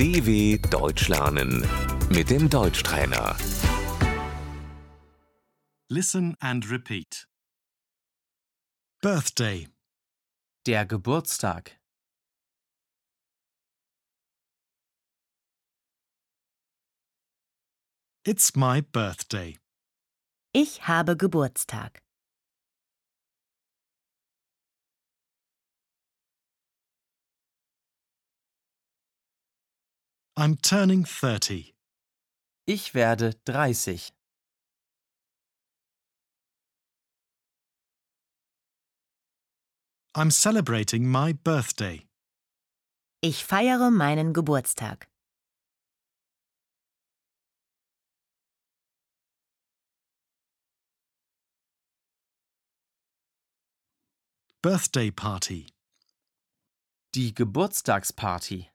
DW Deutsch lernen mit dem Deutschtrainer. Listen and repeat. Birthday, Der Geburtstag. it's my birthday. Ich habe Geburtstag. I'm turning 30. Ich werde 30. I'm celebrating my birthday. Ich feiere meinen Geburtstag. Birthday party, Die Geburtstagsparty.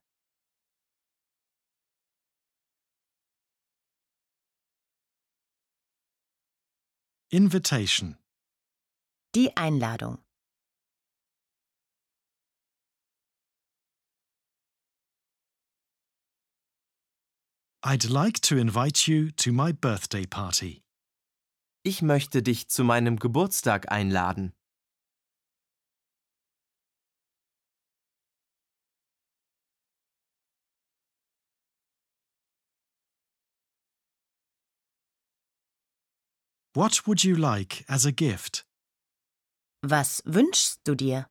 Invitation, Die Einladung. I'd like to invite you to my birthday party. Ich möchte dich zu meinem Geburtstag einladen. What would you like as a gift? Was wünschst du dir?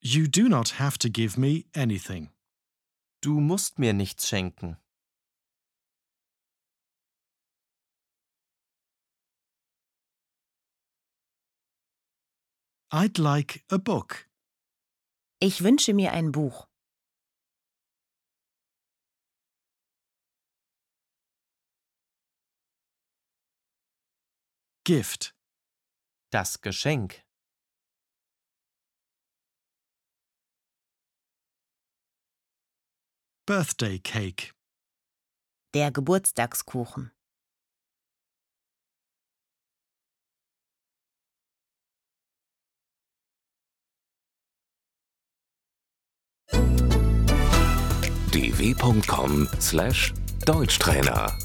You do not have to give me anything. Du musst mir nichts schenken. I'd like a book. Ich wünsche mir ein Buch. Gift, Das Geschenk. birthday cake, Der Geburtstagskuchen. dw.com/deutschtrainer